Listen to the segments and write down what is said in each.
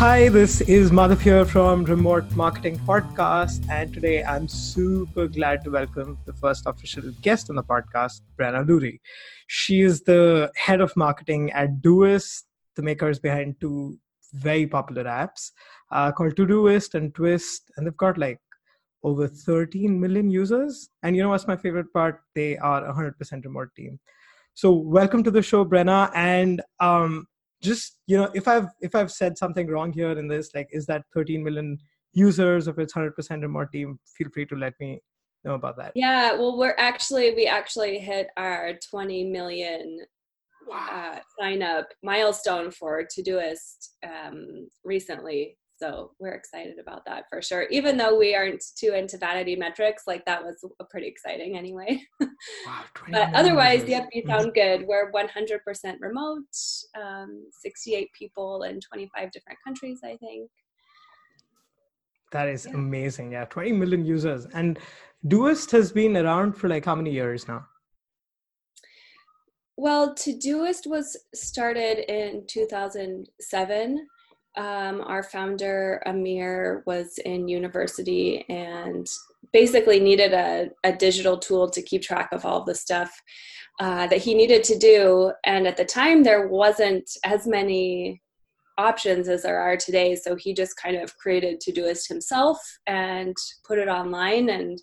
Hi, this is Madhav here from Remote Marketing Podcast, and today I'm super glad to welcome the first official guest on the podcast, Brenna Loury. She is the head of marketing at Doist, the makers behind two very popular apps uh, called Todoist and Twist, and they've got like over 13 million users. And you know what's my favorite part? They are 100% remote team. So welcome to the show, Brenna. And um, just you know, if I've if I've said something wrong here in this, like, is that 13 million users if its 100% remote team? Feel free to let me know about that. Yeah, well, we're actually we actually hit our 20 million wow. uh, sign up milestone for Todoist um, recently. So we're excited about that for sure. Even though we aren't too into vanity metrics, like that was pretty exciting anyway. Wow, but otherwise, yep, you sound good. We're 100% remote, um, 68 people in 25 different countries, I think. That is yeah. amazing. Yeah, 20 million users. And Doist has been around for like how many years now? Well, Todoist was started in 2007 um, our founder Amir was in university and basically needed a, a digital tool to keep track of all the stuff uh, that he needed to do. And at the time, there wasn't as many options as there are today. So he just kind of created Todoist himself and put it online and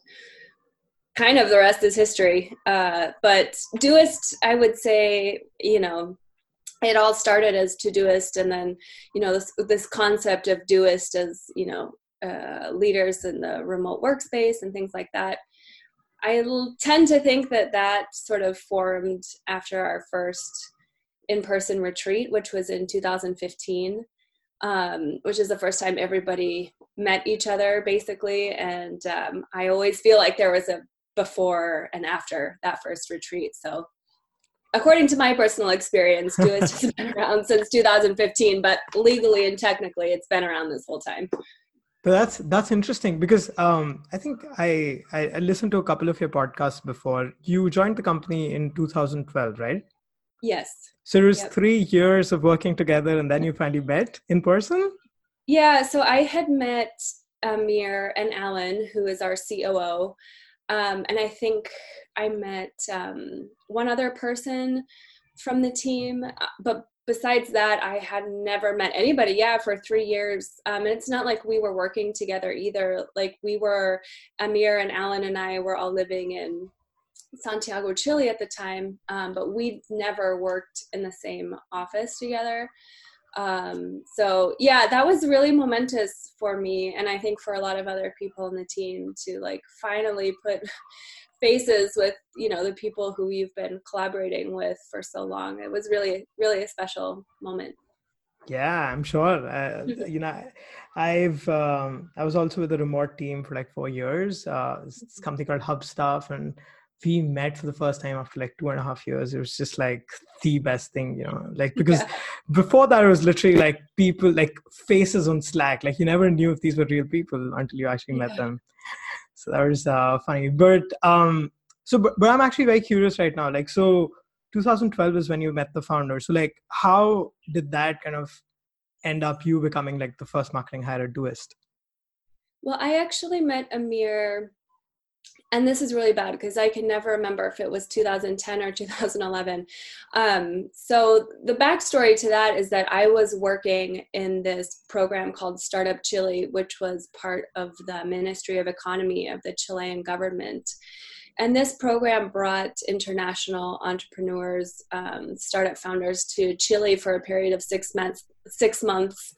kind of the rest is history. Uh, but Doist, I would say, you know, it all started as Todoist, and then you know this this concept of doist as you know uh, leaders in the remote workspace and things like that. I tend to think that that sort of formed after our first in-person retreat, which was in 2015, um, which is the first time everybody met each other basically. And um, I always feel like there was a before and after that first retreat. So according to my personal experience, Doist has been around since 2015, but legally and technically, it's been around this whole time. But that's that's interesting because um, I think I, I, I listened to a couple of your podcasts before. You joined the company in 2012, right? Yes. So it was yep. three years of working together, and then you finally met in person. Yeah. So I had met Amir and Allan, who is our COO, um, and I think I met um, one other person from the team, uh, but besides that, I had never met anybody. Yeah, for three years, um, and it's not like we were working together either. Like we were, Amir and Allan and I were all living in Santiago, Chile at the time, um, but we'd never worked in the same office together. Um, so yeah, that was really momentous for me, and I think for a lot of other people in the team to like finally put faces with you know the people who you've been collaborating with for so long. It was really really a special moment. Yeah, I'm sure. Uh, you know, I've um, I was also with a remote team for like four years. Uh, it's company called Hubstaff, and we met for the first time after like two and a half years. It was just like the best thing, you know, like because yeah. before that it was literally like people like faces on Slack. Like you never knew if these were real people until you actually yeah. met them. So that was uh, funny. But um, so but, but I'm actually very curious right now. Like so, 2012 is when you met the founder. So like, how did that kind of end up you becoming like the first marketing hire at Doist? Well, I actually met Amir and this is really bad because I can never remember if it was 2010 or 2011. Um, so the backstory to that is that I was working in this program called Startup Chile, which was part of the Ministry of Economy of the Chilean government. And this program brought international entrepreneurs, um, startup founders to Chile for a period of six months. Six months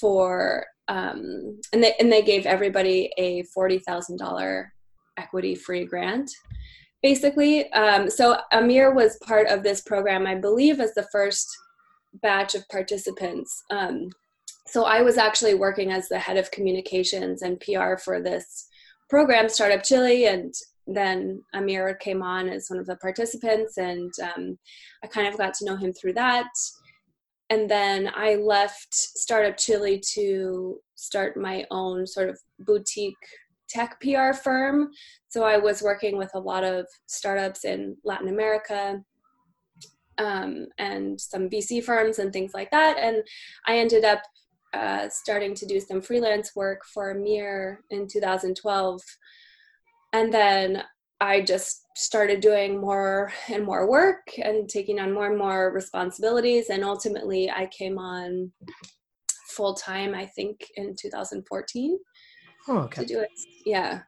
for, um, and they and they gave everybody a forty thousand dollar equity free grant. Basically um, so amir was part of this program i believe as the first batch of participants. Um, so i was actually working as the head of communications and pr for this program startup chile and then amir came on as one of the participants and um, i kind of got to know him through that. And then i left startup chile to start my own sort of boutique tech PR firm. So I was working with a lot of startups in Latin America um, and some VC firms and things like that. And I ended up uh, starting to do some freelance work for Mir in 2012. And then I just started doing more and more work and taking on more and more responsibilities. And ultimately, I came on full time, I think, in 2014 oh, okay. to do it. Yeah.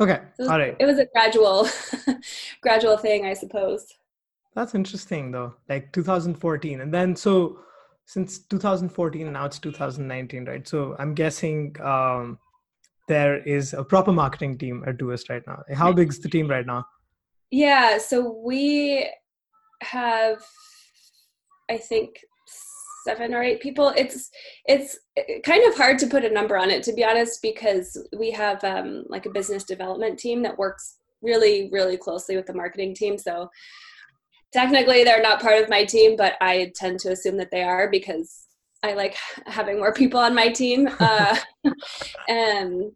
Okay. So it was, All right. It was a gradual, gradual thing, I suppose. That's interesting, though. Like 2014, and then so since 2014, now it's 2019, right? So I'm guessing um, there is a proper marketing team at Doist right now. How big is the team right now? Yeah. So we have, I think, seven or eight people it's it's kind of hard to put a number on it to be honest because we have um, like a business development team that works really really closely with the marketing team. So technically they're not part of my team but i tend to assume that they are because i like having more people on my team. Uh, and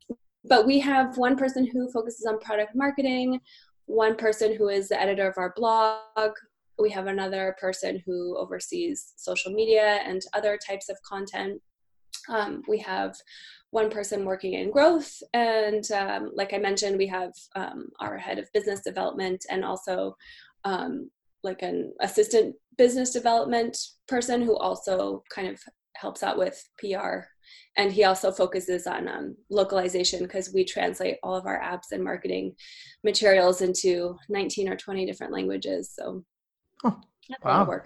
but we have one person who focuses on product marketing one person who is the editor of our blog we have another person who oversees social media and other types of content. Um, we have one person working in growth, and um, like I mentioned, we have um, our head of business development and also um, like an assistant business development person who also kind of helps out with PR. And he also focuses on um, localization because we translate all of our apps and marketing materials into 19 or 20 different languages. So Oh, wow.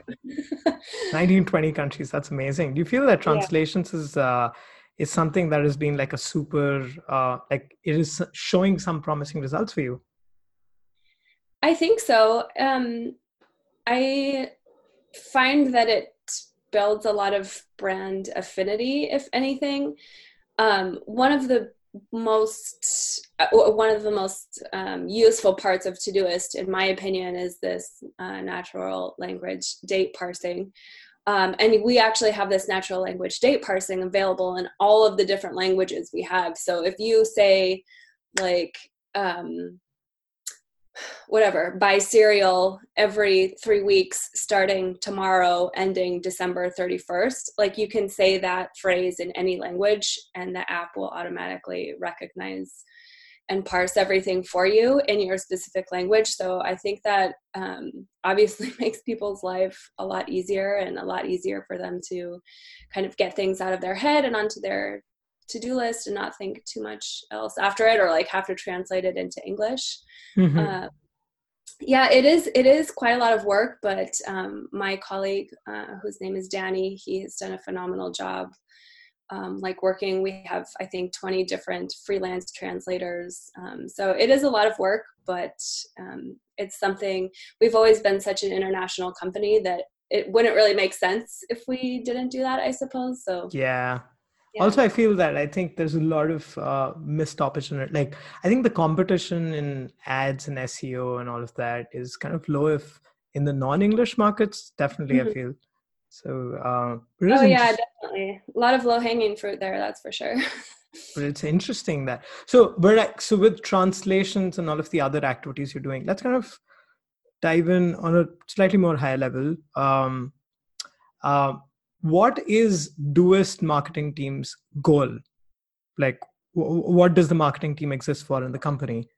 19, 20 countries. That's amazing. Do you feel that translations yeah. is uh, is something that has been like a super uh, like it is showing some promising results for you? I think so. Um, I find that it builds a lot of brand affinity, if anything. Um, one of the most uh, one of the most um, useful parts of Todoist, in my opinion, is this uh, natural language date parsing. Um, and we actually have this natural language date parsing available in all of the different languages we have. So if you say, like, um, whatever buy cereal every three weeks starting tomorrow ending december 31st like you can say that phrase in any language and the app will automatically recognize and parse everything for you in your specific language. So i think that um, obviously makes people's life a lot easier and a lot easier for them to kind of get things out of their head and onto their to-do list and not think too much else after it or like have to translate it into english. Mm-hmm. uh, yeah it is it is quite a lot of work but um, my colleague uh, whose name is danny he has done a phenomenal job um, like working. We have i think 20 different freelance translators. Um, so it is a lot of work but um, it's something we've always been such an international company that it wouldn't really make sense if we didn't do that i suppose so yeah yeah. also i feel that i think there's a lot of uh, missed opportunity like i think the competition in ads and seo and all of that is kind of low if in the non-english markets definitely mm-hmm. i feel so uh, oh yeah definitely a lot of low-hanging fruit there that's for sure but it's interesting that so but like so with translations and all of the other activities you're doing let's kind of dive in on a slightly more high level um, uh, what is Doist marketing team's goal? Like, w- what does the marketing team exist for in the company?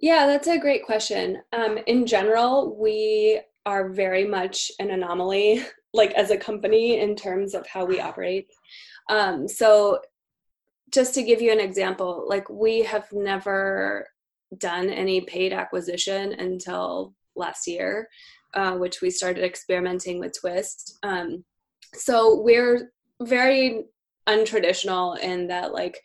Yeah, that's a great question. Um, in general, we are very much an anomaly, like as a company, in terms of how we operate. Um, so, just to give you an example, like we have never done any paid acquisition until last year. Uh, which we started experimenting with Twist. Um, so we're very untraditional in that, like,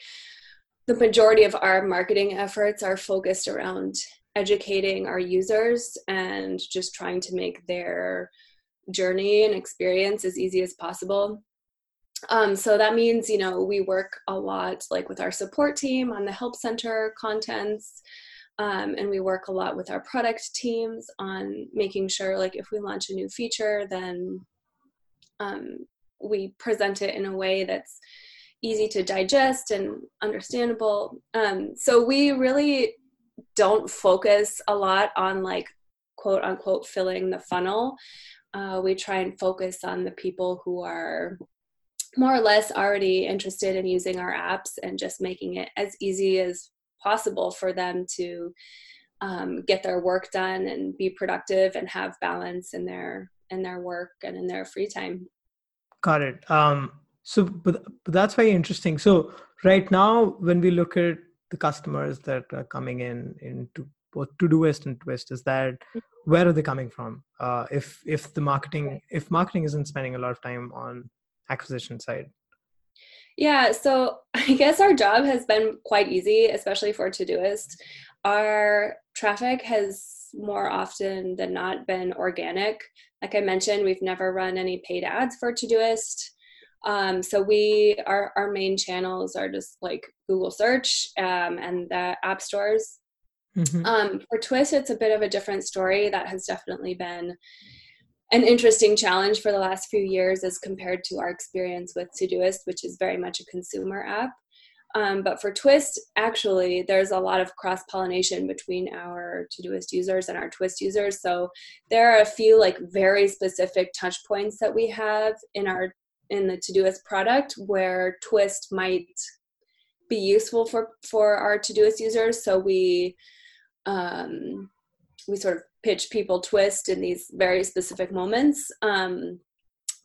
the majority of our marketing efforts are focused around educating our users and just trying to make their journey and experience as easy as possible. Um, so that means, you know, we work a lot like with our support team on the help center contents. Um, and we work a lot with our product teams on making sure like if we launch a new feature then um, we present it in a way that's easy to digest and understandable. Um, so we really don't focus a lot on like quote unquote filling the funnel. Uh, we try and focus on the people who are more or less already interested in using our apps and just making it as easy as possible for them to um, get their work done and be productive and have balance in their in their work and in their free time. Got it. Um, so but, but that's very interesting. So right now when we look at the customers that are coming in into both Todoist and Twist is that mm-hmm. where are they coming from? Uh, if if the marketing if marketing isn't spending a lot of time on acquisition side yeah so i guess our job has been quite easy especially for todoist. Our traffic has more often than not been organic. Like i mentioned we've never run any paid ads for todoist. Um, so we our, our main channels are just like google search um, and the app stores. Mm-hmm. um, for twist it's a bit of a different story. That has definitely been an interesting challenge for the last few years as compared to our experience with Todoist, which is very much a consumer app. Um, but for Twist, actually, there's a lot of cross pollination between our Todoist users and our Twist users. So there are a few like very specific touch points that we have in our in the Todoist product where Twist might be useful for for our Todoist users. So we um, we sort of pitch people twist in these very specific moments. Um,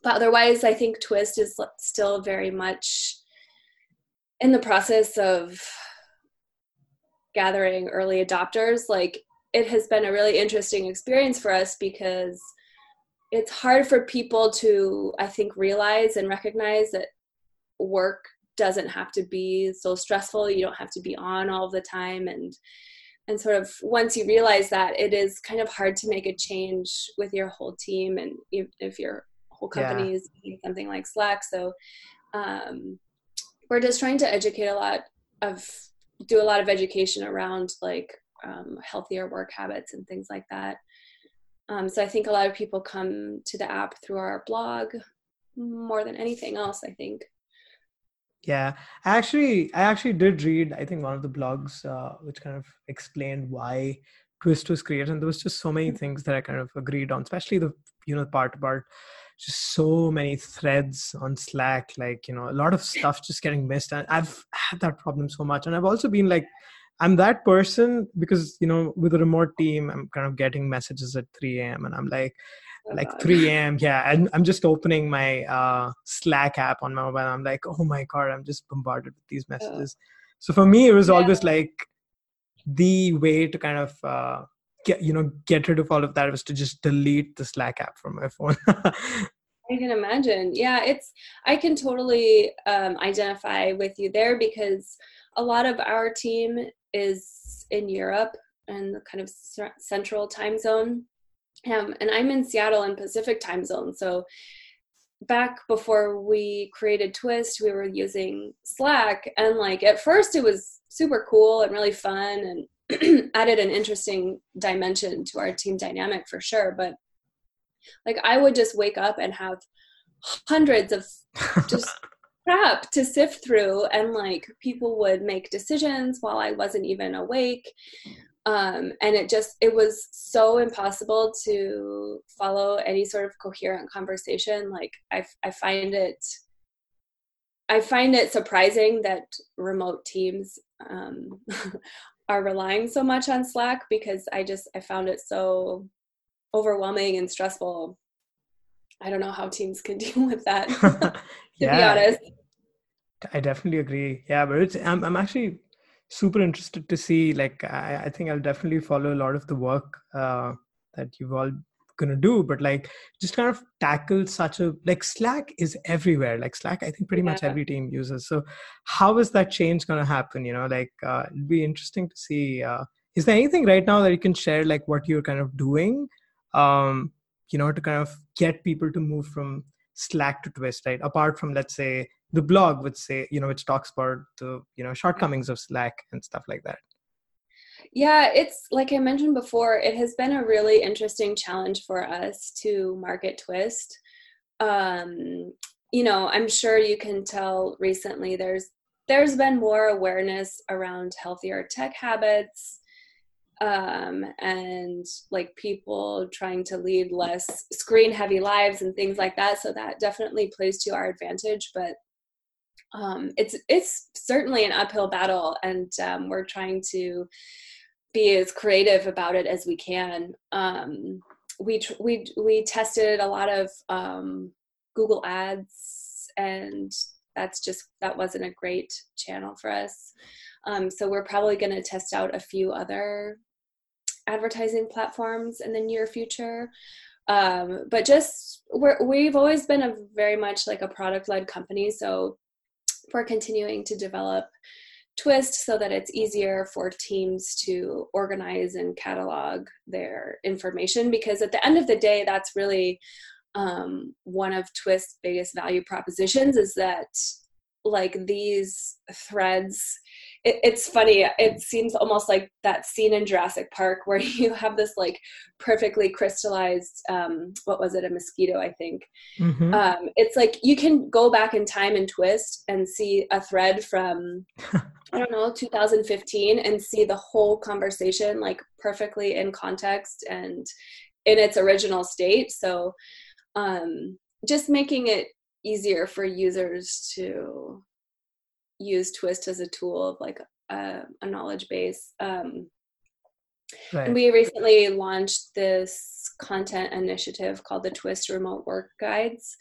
but otherwise i think twist is still very much in the process of gathering early adopters. Like it has been a really interesting experience for us because it's hard for people to i think realize and recognize that work doesn't have to be so stressful. You don't have to be on all the time. And and sort of once you realize that it is kind of hard to make a change with your whole team and if, if your whole company yeah. is using something like slack. So um, we're just trying to educate a lot of do a lot of education around like um, healthier work habits and things like that. Um, so i think a lot of people come to the app through our blog more than anything else i think yeah, I actually, I actually did read. I think one of the blogs uh, which kind of explained why Twist was created, and there was just so many mm-hmm. things that I kind of agreed on, especially the you know part about just so many threads on Slack, like you know a lot of stuff just getting missed, and I've had that problem so much, and I've also been like. I'm that person because you know with a remote team I'm kind of getting messages at 3 a.m. and I'm like Oh, like God. 3 a.m. Yeah, and I'm just opening my uh, Slack app on my mobile. I'm like, oh my God, I'm just bombarded with these messages. So for me, it was yeah. always like the way to kind of uh, get you know get rid of all of that was to just delete the Slack app from my phone. I can imagine. Yeah, it's I can totally um, identify with you there because a lot of our team is in Europe and the kind of central time zone um, and I'm in Seattle in Pacific time zone. So back before we created Twist, we were using Slack. And like at first, it was super cool and really fun and added an interesting dimension to our team dynamic for sure. But like I would just wake up and have hundreds of just crap to sift through and like people would make decisions while I wasn't even awake um, and it just it was so impossible to follow any sort of coherent conversation. Like i, I find it i find it surprising that remote teams um, are relying so much on slack because i just i found it so overwhelming and stressful. I don't know how teams can deal with that to yeah, be honest. I definitely agree. Yeah but it's i'm, I'm actually super interested to see like I, I, think i'll definitely follow a lot of the work uh, that you've all gonna do but like just kind of tackle such a like slack is everywhere. Like slack i think pretty yeah. much every team uses. So how is that change gonna happen you know? Like uh, it'd be interesting to see uh, is there anything right now that you can share like what you're kind of doing um you know to kind of get people to move from slack to twist right? Apart from let's say the blog which say you know which talks about the you know shortcomings of slack and stuff like that. Yeah it's like i mentioned before it has been a really interesting challenge for us to market twist. Um you know i'm sure you can tell recently there's there's been more awareness around healthier tech habits um, and like people trying to lead less screen heavy lives and things like that. So that definitely plays to our advantage. But um, it's it's certainly an uphill battle, and um, we're trying to be as creative about it as we can. Um, we tr- we we tested a lot of um, Google Ads, and that's just that wasn't a great channel for us. Um, so we're probably going to test out a few other advertising platforms in the near future. Um, but just we're, we've always been a very much like a product led company. So we're continuing to develop Twist so that it's easier for teams to organize and catalog their information because at the end of the day, that's really um, one of Twist's biggest value propositions is that like these threads it, it's funny it seems almost like that scene in jurassic park where you have this like perfectly crystallized um, what was it? A mosquito i think. Mm-hmm. um, it's like you can go back in time and twist and see a thread from i don't know 2015 and see the whole conversation like perfectly in context and in its original state. So um, just making it easier for users to use twist as a tool of like a, a knowledge base um, right. and we recently launched this content initiative called the twist remote work guides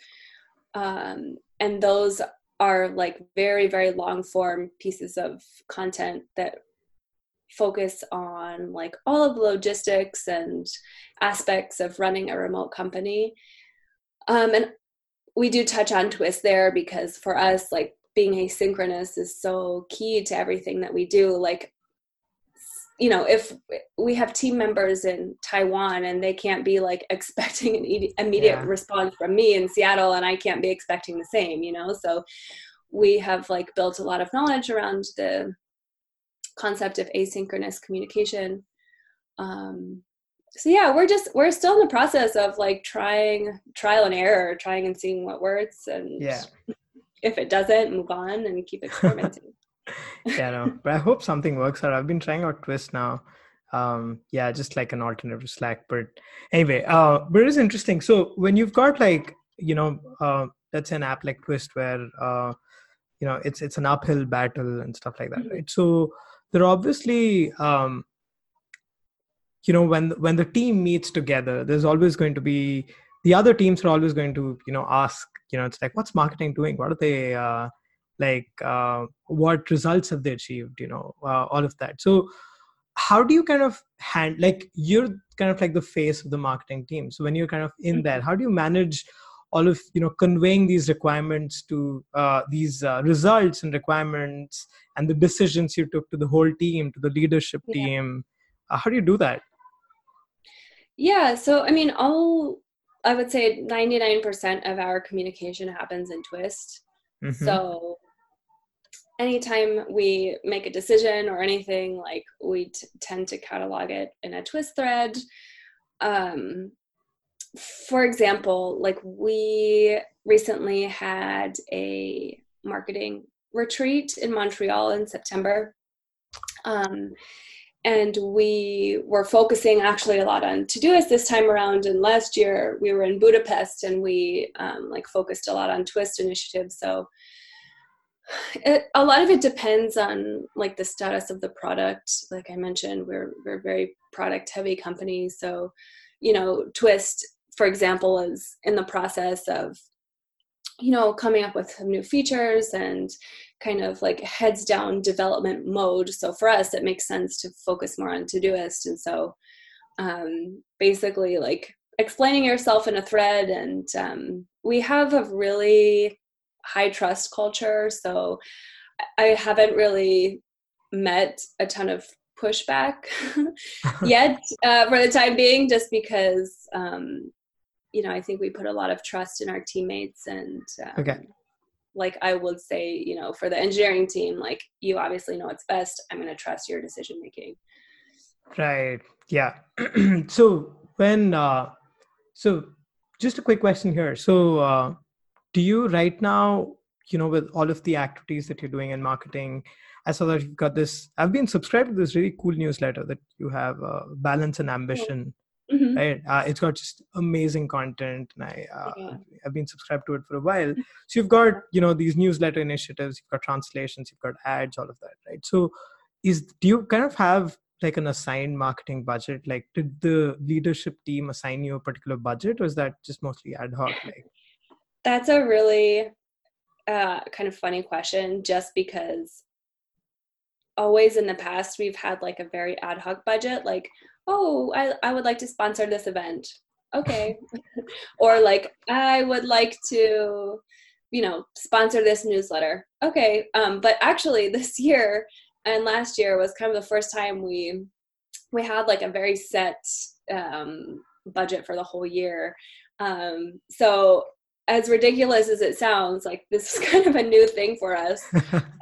um, and those are like very very long form pieces of content that focus on like all of the logistics and aspects of running a remote company um, and we do touch on twist there because for us like being asynchronous is so key to everything that we do. Like you know if we have team members in taiwan and they can't be like expecting an immediate yeah. response from me in seattle and i can't be expecting the same you know? So we have like built a lot of knowledge around the concept of asynchronous communication. Um, so yeah we're just we're still in the process of like trying trial and error trying and seeing what works and yeah if it doesn't move on and keep experimenting. Yeah no but i hope something works out. I've been trying out twist now. Um yeah just like an alternative to slack but anyway uh but it is interesting. So when you've got like you know uh that's an app like twist where uh you know it's it's an uphill battle and stuff like that mm-hmm. right? So there are obviously um you know when when the team meets together there's always going to be the other teams are always going to you know ask you know it's like what's marketing doing? What are they uh, like uh, what results have they achieved? you know uh, all of that. So how do you kind of hand like you're kind of like the face of the marketing team. So when you're kind of in there mm-hmm. how do you manage all of you know conveying these requirements to uh, these uh, results and requirements and the decisions you took to the whole team to the leadership yeah. team? Uh, how do you do that? Yeah, so I mean, all I would say 99% of our communication happens in Twist. Mm-hmm. So anytime we make a decision or anything, like we t- tend to catalog it in a Twist thread. Um, for example, like we recently had a marketing retreat in Montreal in September. Um, and we were focusing actually a lot on Todoist this time around. And last year we were in Budapest and we um, like focused a lot on Twist initiatives. So it, a lot of it depends on like the status of the product. Like I mentioned, we're we're very product heavy company. So you know, Twist, for example, is in the process of you know coming up with some new features and kind of like heads down development mode. So for us, it makes sense to focus more on Todoist. And so um, basically, like explaining yourself in a thread. And um, we have a really high trust culture. So I haven't really met a ton of pushback yet uh, for the time being, just because. Um, you know, I think we put a lot of trust in our teammates and um, okay like I would say, you know, for the engineering team, like you obviously know what's best. I'm going to trust your decision making. Right. Yeah. so when, uh, so just a quick question here. So, uh, do you right now, you know, with all of the activities that you're doing in marketing, I saw that you've got this. I've been subscribed to this really cool newsletter that you have, uh, Balance and Ambition. Mm-hmm. Right, uh, it's got just amazing content, and I uh, yeah. I've been subscribed to it for a while. So you've got you know these newsletter initiatives, you've got translations, you've got ads, all of that, right? So is do you kind of have like an assigned marketing budget? Like, did the leadership team assign you a particular budget, or is that just mostly ad hoc? Like, that's a really uh, kind of funny question, just because always in the past we've had like a very ad hoc budget like oh i, I would like to sponsor this event. Okay. Or like i would like to you know sponsor this newsletter. Okay um, but actually this year and last year was kind of the first time we we had like a very set um, budget for the whole year. Um, so as ridiculous as it sounds like this is kind of a new thing for us.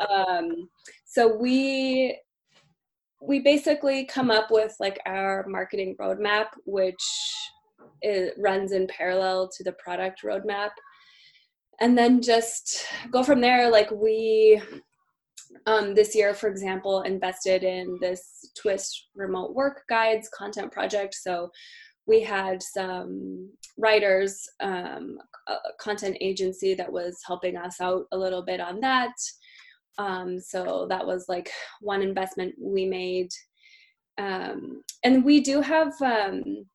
Um, so we we basically come up with like our marketing roadmap which it runs in parallel to the product roadmap. And then just go from there. Like we um, this year for example invested in this twist remote work guides content project. So we had some writers um, content agency that was helping us out a little bit on that um, so that was like one investment we made. Um, and we do have um,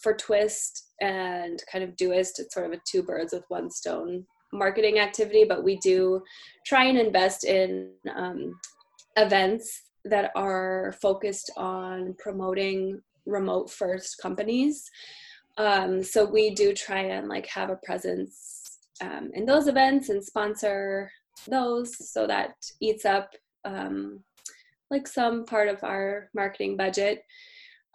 for Twist and kind of Doist, it's sort of a two birds with one stone marketing activity, but we do try and invest in um, events that are focused on promoting remote first companies. Um, so we do try and like have a presence um, in those events and sponsor those so that eats up um, like some part of our marketing budget.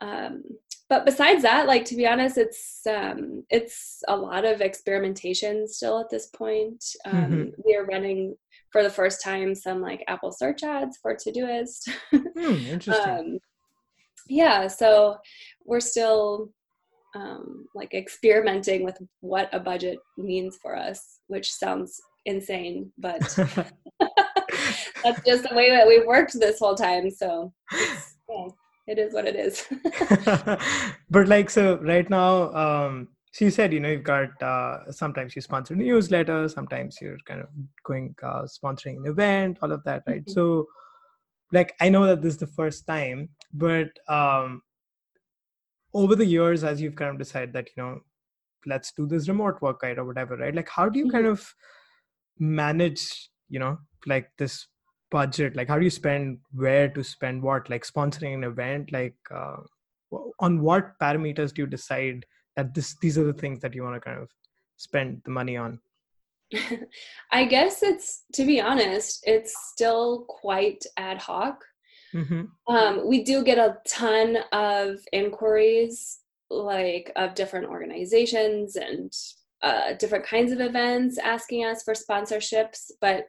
Um, but besides that like to be honest it's um, it's a lot of experimentation still at this point. Um, mm-hmm. we are running for the first time some like apple search ads for todoist. Mm, interesting. Um, yeah so we're still um, like experimenting with what a budget means for us which sounds insane, but that's just the way that we've worked this whole time. So yeah, it is what it is. but like, so right now, um, so you said, you know, you've got uh, sometimes you sponsor newsletters, sometimes you're kind of going uh, sponsoring an event, all of that, right? Mm-hmm. So, like, I know that this is the first time, but um, over the years, as you've kind of decided that, you know, let's do this remote work guide or whatever, right? Like, how do you mm-hmm. kind of manage you know like this budget? Like how do you spend? Where to spend what? Like sponsoring an event? Like uh, on what parameters do you decide that this these are the things that you want to kind of spend the money on? I guess it's to be honest it's still quite ad hoc. Mm-hmm. um, we do get a ton of inquiries like of different organizations and uh, different kinds of events asking us for sponsorships, but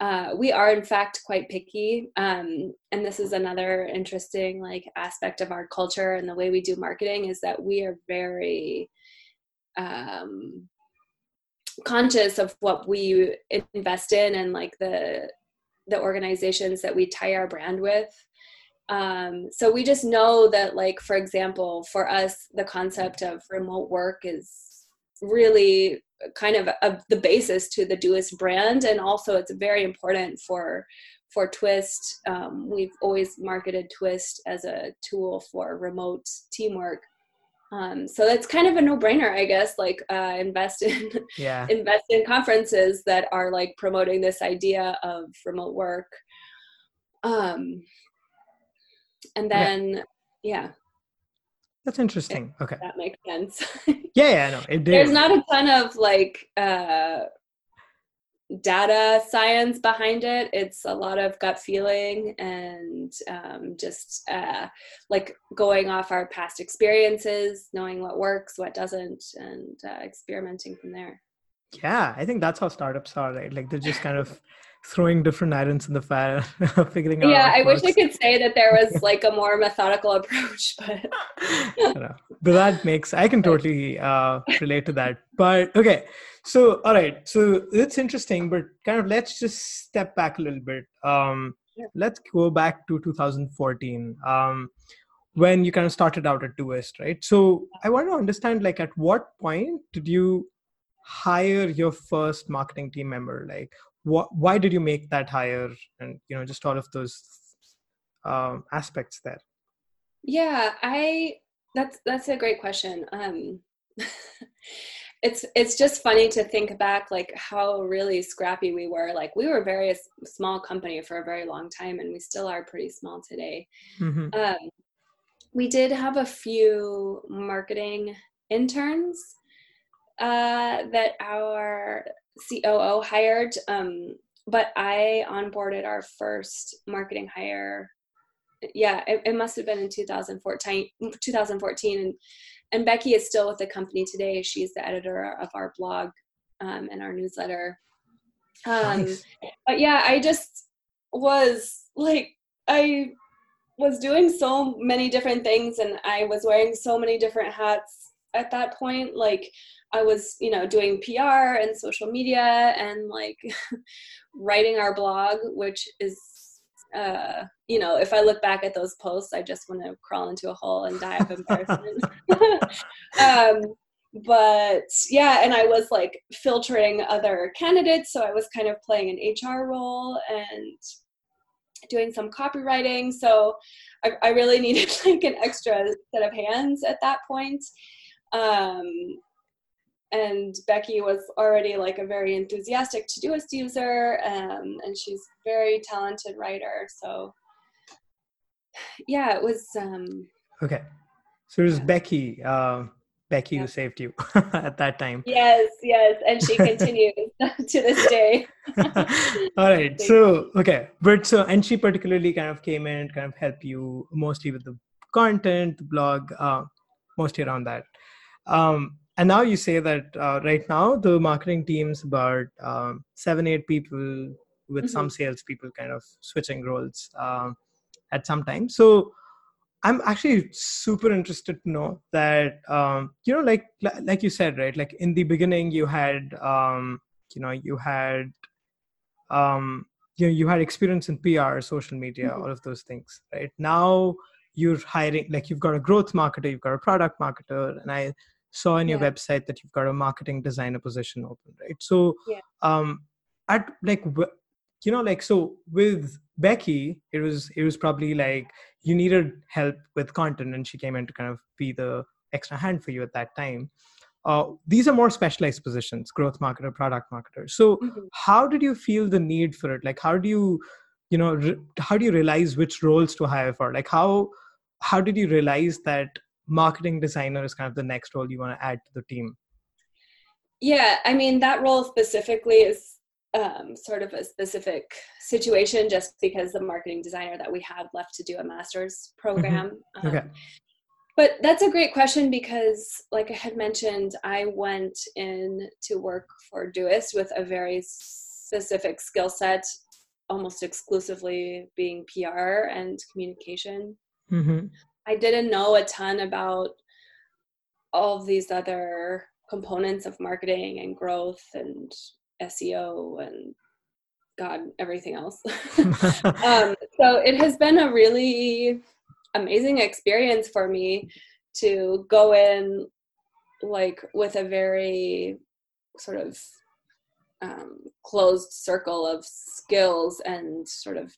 uh, we are in fact quite picky. Um, and this is another interesting like aspect of our culture and the way we do marketing is that we are very um, conscious of what we invest in and like the the organizations that we tie our brand with. Um, so we just know that like for example for us the concept of remote work is really kind of a, the basis to the Doist brand, and also it's very important for for Twist. Um, we've always marketed Twist as a tool for remote teamwork. Um, so that's kind of a no-brainer, I guess. Like uh, invest in yeah. invest in conferences that are like promoting this idea of remote work. Um, and then yeah. yeah. That's interesting. Okay. That makes sense. yeah, yeah, no, it did. There's not a ton of like uh data science behind it. It's a lot of gut feeling and um, just uh, like going off our past experiences, knowing what works, what doesn't, and uh, experimenting from there. Yeah, I think that's how startups are, right? Like they're just kind of throwing different irons in the fire, figuring out. Yeah, I wish I could say that there was like a more methodical approach, but but that makes I can totally uh, relate to that. But okay, so all right, so it's interesting, but kind of let's just step back a little bit. Um, let's go back to 2014 um, when you kind of started out at Doist, right? So I want to understand, like, at what point did you hire your first marketing team member? Like, what? Why did you make that hire? And you know, just all of those um, aspects there. Yeah, I. That's that's a great question. Um, it's it's just funny to think back like how really scrappy we were like we were a very small company for a very long time and we still are pretty small today mm-hmm. um, we did have a few marketing interns uh, that our coo hired um, but i onboarded our first marketing hire yeah it, it must have been in 2014 2014 and and Becky is still with the company today. She's the editor of our blog um, and our newsletter. Um, nice. But yeah, I just was like, I was doing so many different things and I was wearing so many different hats at that point. Like, I was, you know, doing PR and social media and like writing our blog, which is uh, you know, if I look back at those posts, I just want to crawl into a hole and die of embarrassment. um, but yeah, and I was like filtering other candidates, so I was kind of playing an HR role and doing some copywriting. So I, I really needed like an extra set of hands at that point. Um, and Becky was already like a very enthusiastic Todoist user, um, and she's very talented writer. So yeah, it was. Um, okay, so it was yeah. Becky. Uh, Becky yeah. who saved you at that time. Yes, yes, and she continues to this day. All right, so okay, but so and she particularly kind of came in, and kind of helped you mostly with the content, the blog, uh, mostly around that. Um, and now you say that uh, right now the marketing team's about um, seven eight people with mm-hmm. some salespeople kind of switching roles um, at some time so i'm actually super interested to know that um, you know like like you said right like in the beginning you had um, you know you had um, you know you had experience in pr social media mm-hmm. all of those things right now you're hiring like you've got a growth marketer you've got a product marketer and i saw on your yeah. website that you've got a marketing designer position open right so yeah. um at like you know like so with becky it was it was probably like you needed help with content and she came in to kind of be the extra hand for you at that time uh, these are more specialized positions growth marketer product marketer so mm-hmm. how did you feel the need for it like how do you you know re- how do you realize which roles to hire for like how how did you realize that marketing designer is kind of the next role you want to add to the team yeah i mean that role specifically is um, sort of a specific situation just because the marketing designer that we had left to do a master's program mm-hmm. okay. Um, but that's a great question because like i had mentioned i went in to work for doist with a very specific skill set almost exclusively being pr and communication mm-hmm. I didn't know a ton about all of these other components of marketing and growth and SEO and God, everything else. um, so it has been a really amazing experience for me to go in like with a very sort of um, closed circle of skills and sort of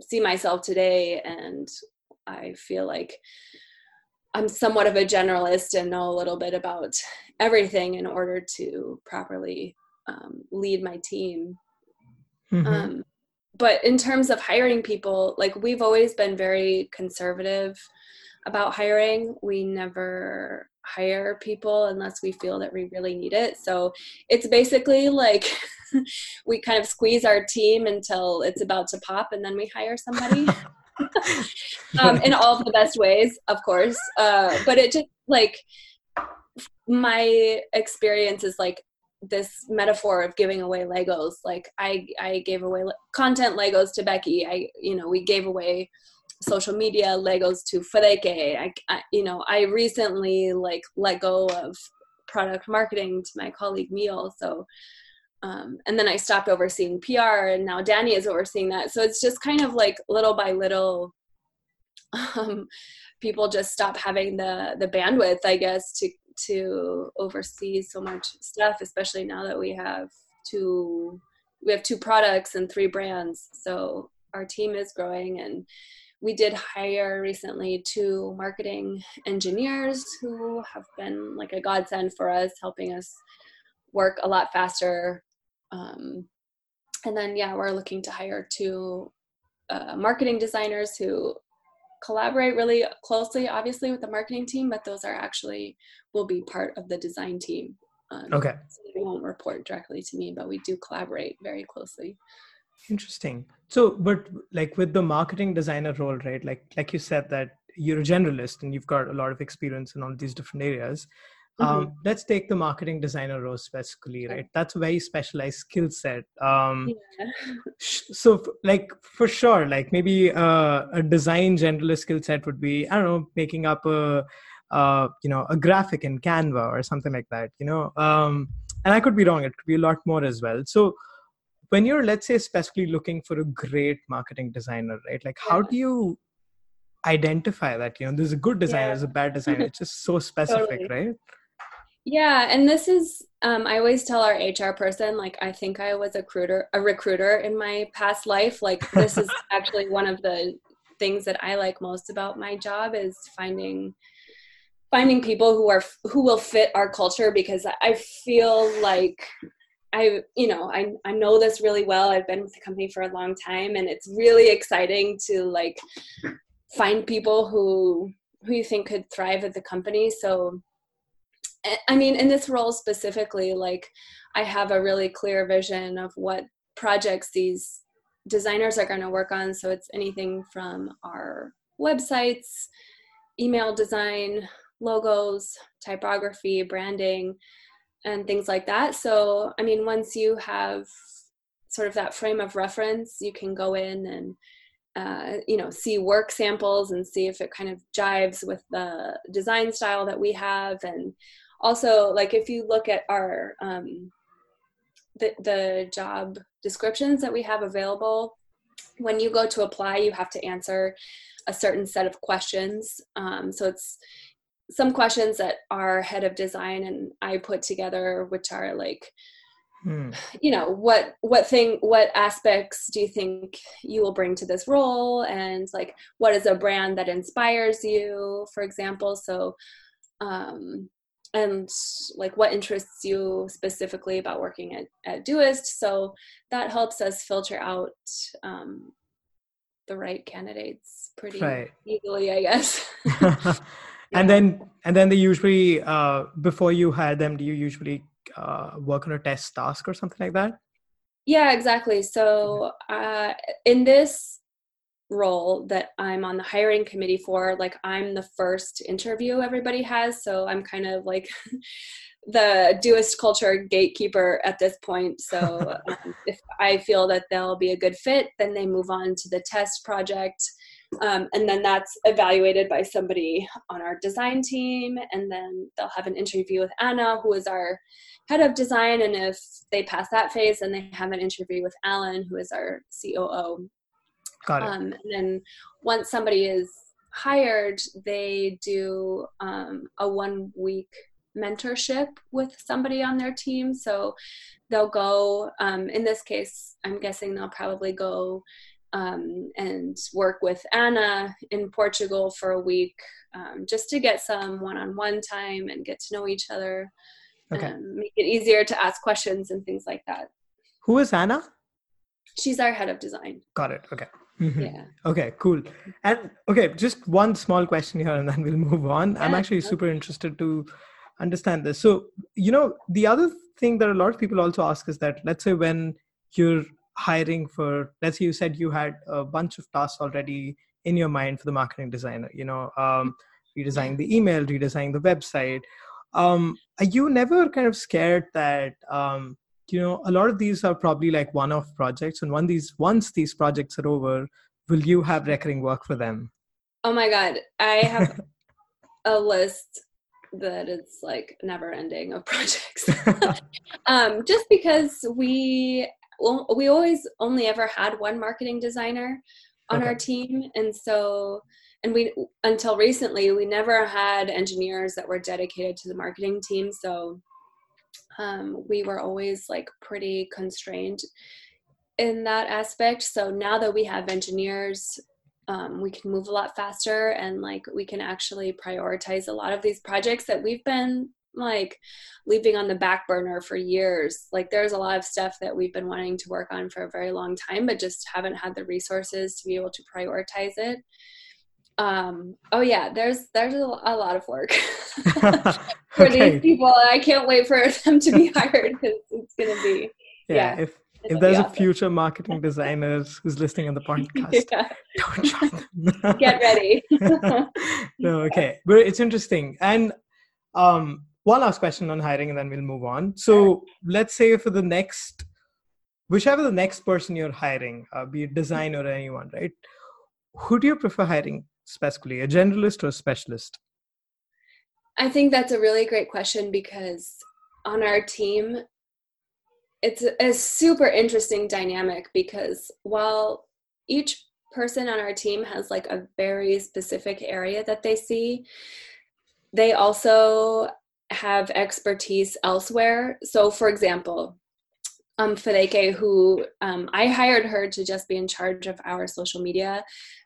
see myself today and I feel like I'm somewhat of a generalist and know a little bit about everything in order to properly um, lead my team. Mm-hmm. Um, but in terms of hiring people, like we've always been very conservative about hiring. We never hire people unless we feel that we really need it. So it's basically like we kind of squeeze our team until it's about to pop and then we hire somebody. um, in all the best ways, of course. Uh, but it just like my experience is like this metaphor of giving away Legos. Like I, I gave away content Legos to Becky. I, you know, we gave away social media Legos to Fedeke. I, I, you know, I recently like let go of product marketing to my colleague Neil. So um, and then I stopped overseeing PR, and now Danny is overseeing that. So it's just kind of like little by little, um, people just stop having the the bandwidth, I guess, to to oversee so much stuff, especially now that we have two we have two products and three brands. So our team is growing and we did hire recently two marketing engineers who have been like a godsend for us, helping us work a lot faster. Um, and then, yeah, we're looking to hire two uh, marketing designers who collaborate really closely, obviously, with the marketing team, but those are actually will be part of the design team. Um, okay. So they won't report directly to me, but we do collaborate very closely. Interesting. So, but like with the marketing designer role, right? Like, like you said that you're a generalist and you've got a lot of experience in all these different areas. Mm-hmm. Um, let's take the marketing designer role specifically, right? That's a very specialized skill set. Um, yeah. so, like for sure, like maybe uh, a design generalist skill set would be I don't know, making up a uh, you know a graphic in Canva or something like that. You know, um, and I could be wrong. It could be a lot more as well. So, when you're let's say specifically looking for a great marketing designer, right? Like, how do you identify that you know there's a good designer, yeah. there's a bad designer? It's just so specific, totally. right? Yeah, and this is um, I always tell our HR person like I think I was a recruiter a recruiter in my past life. Like this is actually one of the things that I like most about my job is finding finding people who are who will fit our culture because I feel like I you know I I know this really well. I've been with the company for a long time and it's really exciting to like find people who who you think could thrive at the company. So I mean, in this role specifically, like I have a really clear vision of what projects these designers are going to work on. So it's anything from our websites, email design, logos, typography, branding, and things like that. So, I mean, once you have sort of that frame of reference, you can go in and uh, you know see work samples and see if it kind of jives with the design style that we have and also like if you look at our um, the, the job descriptions that we have available when you go to apply you have to answer a certain set of questions. Um, so it's some questions that our head of design and i put together which are like hmm. you know what what thing what aspects do you think you will bring to this role? And like what is a brand that inspires you for example? So um and like what interests you specifically about working at, at Doist. So that helps us filter out um, the right candidates pretty right. easily, I guess. yeah. And then, and then they usually, uh, before you hire them, do you usually uh, work on a test task or something like that? Yeah, exactly. So uh, in this role that I'm on the hiring committee for, like I'm the first interview everybody has. So I'm kind of like the Doist culture gatekeeper at this point. So um, if I feel that they'll be a good fit, then they move on to the test project. Um, and then that's evaluated by somebody on our design team. And then they'll have an interview with Anna, who is our head of design. And if they pass that phase, then they have an interview with Allan, who is our COO. Got it. Um, and then once somebody is hired, they do um, a one week mentorship with somebody on their team. So they'll go, um, in this case, I'm guessing they'll probably go um, and work with Anna in Portugal for a week um, just to get some one on one time and get to know each other. Okay. And make it easier to ask questions and things like that. Who is Anna? She's our head of design. Got it. Okay. Mm-hmm. Yeah. Okay, cool. And okay, just one small question here and then we'll move on. Yeah, I'm actually super interested to understand this. So, you know, the other thing that a lot of people also ask is that let's say when you're hiring for, let's say you said you had a bunch of tasks already in your mind for the marketing designer, you know, um, redesigning the email, redesigning the website. Um, are you never kind of scared that um, you know a lot of these are probably like one-off projects and when these once these projects are over will you have recurring work for them oh my god i have a list that it's like never ending of projects. um, just because we well, we always only ever had one marketing designer on okay. our team, and so and we until recently we never had engineers that were dedicated to the marketing team. So um, we were always like pretty constrained in that aspect. So now that we have engineers um, we can move a lot faster and like we can actually prioritize a lot of these projects that we've been like leaving on the back burner for years like there's a lot of stuff that we've been wanting to work on for a very long time but just haven't had the resources to be able to prioritize it um oh yeah there's there's a, a lot of work for okay. these people i can't wait for them to be hired because it's gonna be yeah, yeah. if if there's a future marketing designers who's listening on the podcast, yeah. don't join them. Get ready. no, okay. But it's interesting. And um, one last question on hiring, and then we'll move on. So let's say for the next, whichever the next person you're hiring, uh, be it design or anyone, right? Who do you prefer hiring specifically, a generalist or a specialist? I think that's a really great question because on our team, it's a, super interesting dynamic because while each person on our team has like a very specific area that they see they also have expertise elsewhere so for example um Fadeke, who um, I hired her to just be in charge of our social media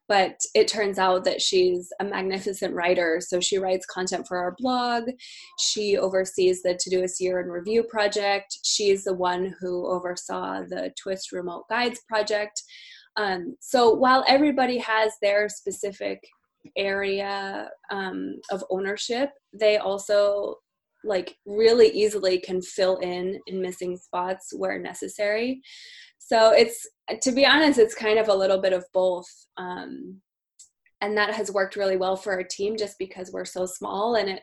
but it turns out that she's a magnificent writer. So she writes content for our blog. She oversees the Todoist Year in Review project. She's the one who oversaw the Twist Remote Guides project. Um, so while everybody has their specific area um, of ownership, they also like really easily can fill in in missing spots where necessary. So it's to be honest it's kind of a little bit of both um, and that has worked really well for our team just because we're so small and it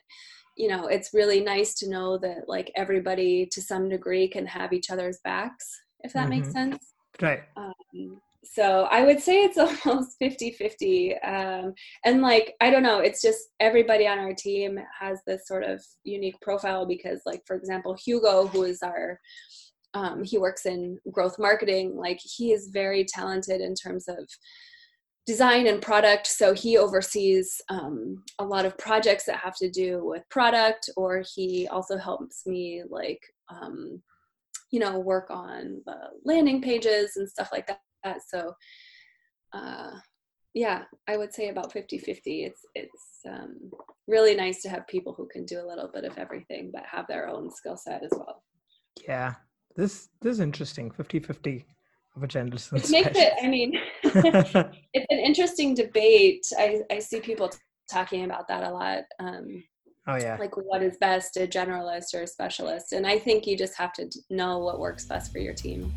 you know it's really nice to know that like everybody to some degree can have each other's backs if that mm-hmm. makes sense. Right. Um, so i would say it's almost 50 50 um, and like i don't know it's just everybody on our team has this sort of unique profile because like for example hugo who is our um, he works in growth marketing like he is very talented in terms of design and product. So he oversees um, a lot of projects that have to do with product or he also helps me like um, you know work on the landing pages and stuff like that so uh, yeah i would say about 50 50 it's it's um, really nice to have people who can do a little bit of everything but have their own skill set as well. Yeah. This this is interesting 50 50 of a gender it makes it i mean it's an interesting debate. I i see people t- talking about that a lot um oh yeah. like what is best a generalist or a specialist? And i think you just have to know what works best for your team